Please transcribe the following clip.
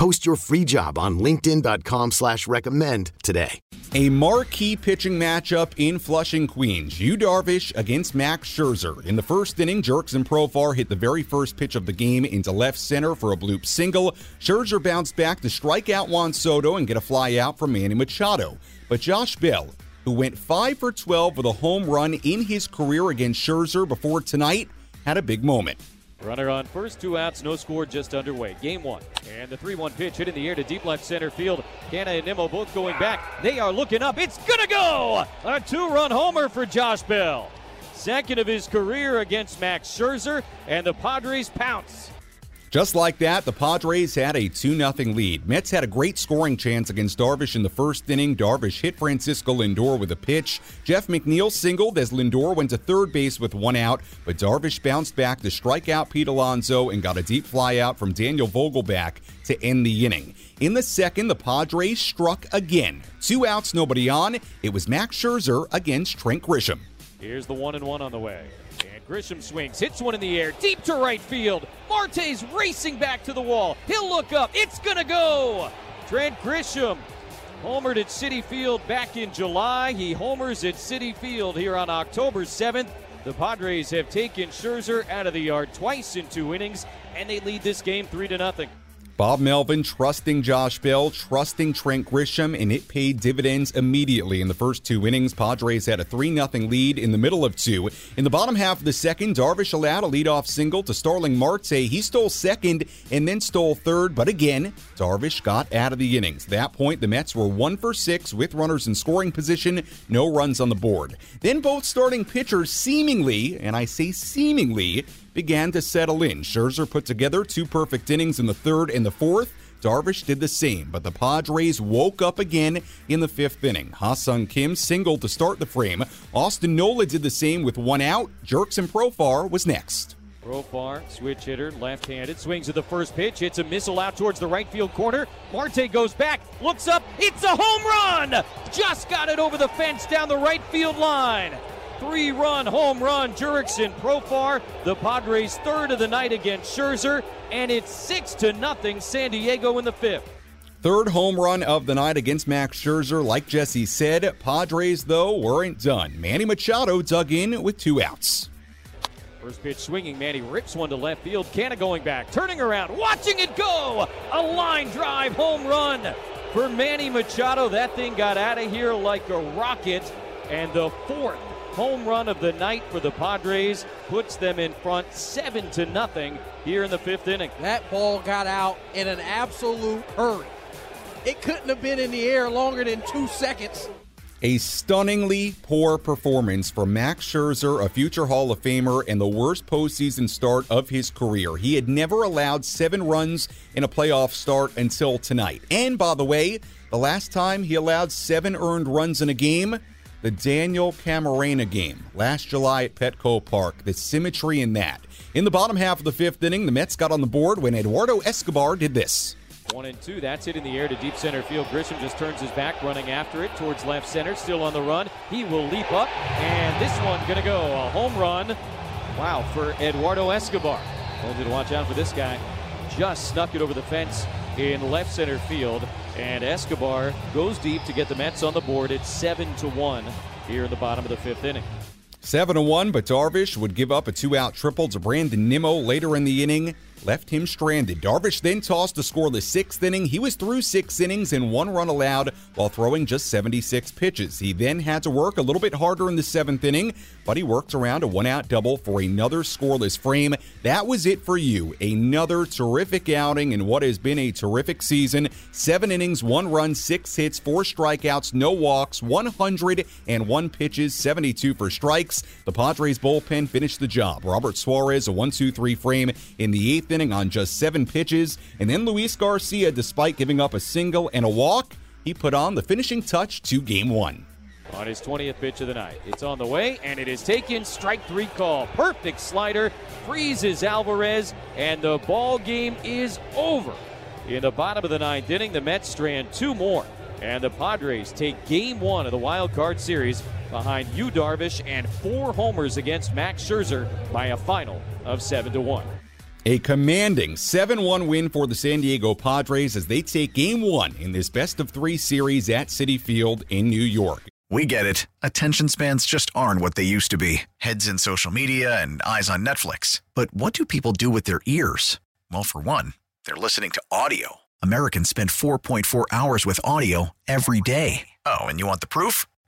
Post your free job on linkedin.com slash recommend today. A marquee pitching matchup in Flushing, Queens. Yu Darvish against Max Scherzer. In the first inning, Jurickson Profar hit the very first pitch of the game into left center for a bloop single. Scherzer bounced back to strike out Juan Soto and get a fly out from Manny Machado. But Josh Bell, who went 5 for 12 with a home run in his career against Scherzer before tonight, had a big moment. Runner on first, two outs, no score, just underway. Game one. And the 3 1 pitch hit in the air to deep left center field. Canha and Nimmo both going back. They are looking up. It's going to go! A two run homer for Josh Bell. Second of his career against Max Scherzer, and the Padres pounce. Just like that, the Padres had a 2 0 lead. Mets had a great scoring chance against Darvish in the first inning. Darvish hit Francisco Lindor with a pitch. Jeff McNeil singled as Lindor went to third base with one out, but Darvish bounced back to strike out Pete Alonso and got a deep fly out from Daniel Vogelbach to end the inning. In the second, the Padres struck again. Two outs, nobody on. It was Max Scherzer against Trent Grisham. Here's the one and one on the way. And Grisham swings, hits one in the air, deep to right field. Marte's racing back to the wall. He'll look up. It's going to go. Trent Grisham homered at Citi Field back in July. He homers at Citi Field here on October 7th. The Padres have taken Scherzer out of the yard twice in two innings, and they lead this game 3 to nothing. Bob Melvin trusting Josh Bell, trusting Trent Grisham, and it paid dividends immediately in the first two innings. Padres had a 3 0 lead in the middle of two. In the bottom half of the second, Darvish allowed a leadoff single to Starling Marte. He stole second and then stole third, but again, Darvish got out of the innings. At that point, the Mets were one for six with runners in scoring position, no runs on the board. Then both starting pitchers seemingly, and I say seemingly, began to settle in. Scherzer put together two perfect innings in the third and the fourth. Darvish did the same, but the Padres woke up again in the fifth inning. Ha-Seong Kim singled to start the frame. Austin Nola did the same with one out. Jurickson Profar was next. Profar, switch hitter, left-handed, swings at the first pitch. It's a missile out towards the right field corner. Marte goes back, looks up. It's a home run! Just got it over the fence down the right field line. Three run home run, Jurickson Profar, the Padres' third of the night against Scherzer, and it's 6 to nothing San Diego in the fifth. Third home run of the night against Max Scherzer. Like Jesse said, Padres, though, weren't done. Manny Machado dug in with two outs. First pitch swinging, Manny rips one to left field. Canha going back, turning around, watching it go. A line drive home run for Manny Machado. That thing got out of here like a rocket. And the fourth home run of the night for the Padres puts them in front seven to nothing here in the fifth inning. That ball got out in an absolute hurry. It couldn't have been in the air longer than two seconds. A stunningly poor performance for Max Scherzer, a future Hall of Famer, and the worst postseason start of his career. He had never allowed seven runs in a playoff start until tonight. And by the way, the last time he allowed seven earned runs in a game, the Daniel Camarena game last July at Petco Park. The symmetry in that. In the bottom half of the fifth inning, the Mets got on the board when Eduardo Escobar did this. One and two. That's it in the air to deep center field. Grisham just turns his back, running after it towards left center. Still on the run. He will leap up, and this one gonna go a home run. Wow for Eduardo Escobar. Told you to watch out for this guy. Just snuck it over the fence in left center field, and Escobar goes deep to get the Mets on the board. It's seven to one here in the bottom of the fifth inning. 7 to 1, but Darvish would give up a two out triple to Brandon Nimmo later in the inning, left him stranded. Darvish then tossed to score the sixth inning. He was through six innings and one run allowed while throwing just 76 pitches. He then had to work a little bit harder in the seventh inning, but he worked around a one out double for another scoreless frame. That was it for Yu. Another terrific outing in what has been a terrific season. Seven innings, one run, six hits, four strikeouts, no walks, 101 pitches, 72 for strikes. The Padres bullpen finished the job. Robert Suarez, a 1 2 3 frame in the eighth inning on just seven pitches. And then Luis Garcia, despite giving up a single and a walk, he put on the finishing touch to game one. On his 20th pitch of the night, it's on the way, and it is taken. Strike three call. Perfect slider, freezes Alvarez, and the ball game is over. In the bottom of the ninth inning, the Mets strand two more, and the Padres take game one of the wild card series behind Yu Darvish and four homers against Max Scherzer by a final of seven to one. A commanding 7 1 win for the San Diego Padres as they take game one in this best of three series at Citi Field in New York. We get it. Attention spans just aren't what they used to be heads in social media and eyes on Netflix. But what do people do with their ears? Well, for one, they're listening to audio. Americans spend 4.4 hours with audio every day. Oh, and you want the proof?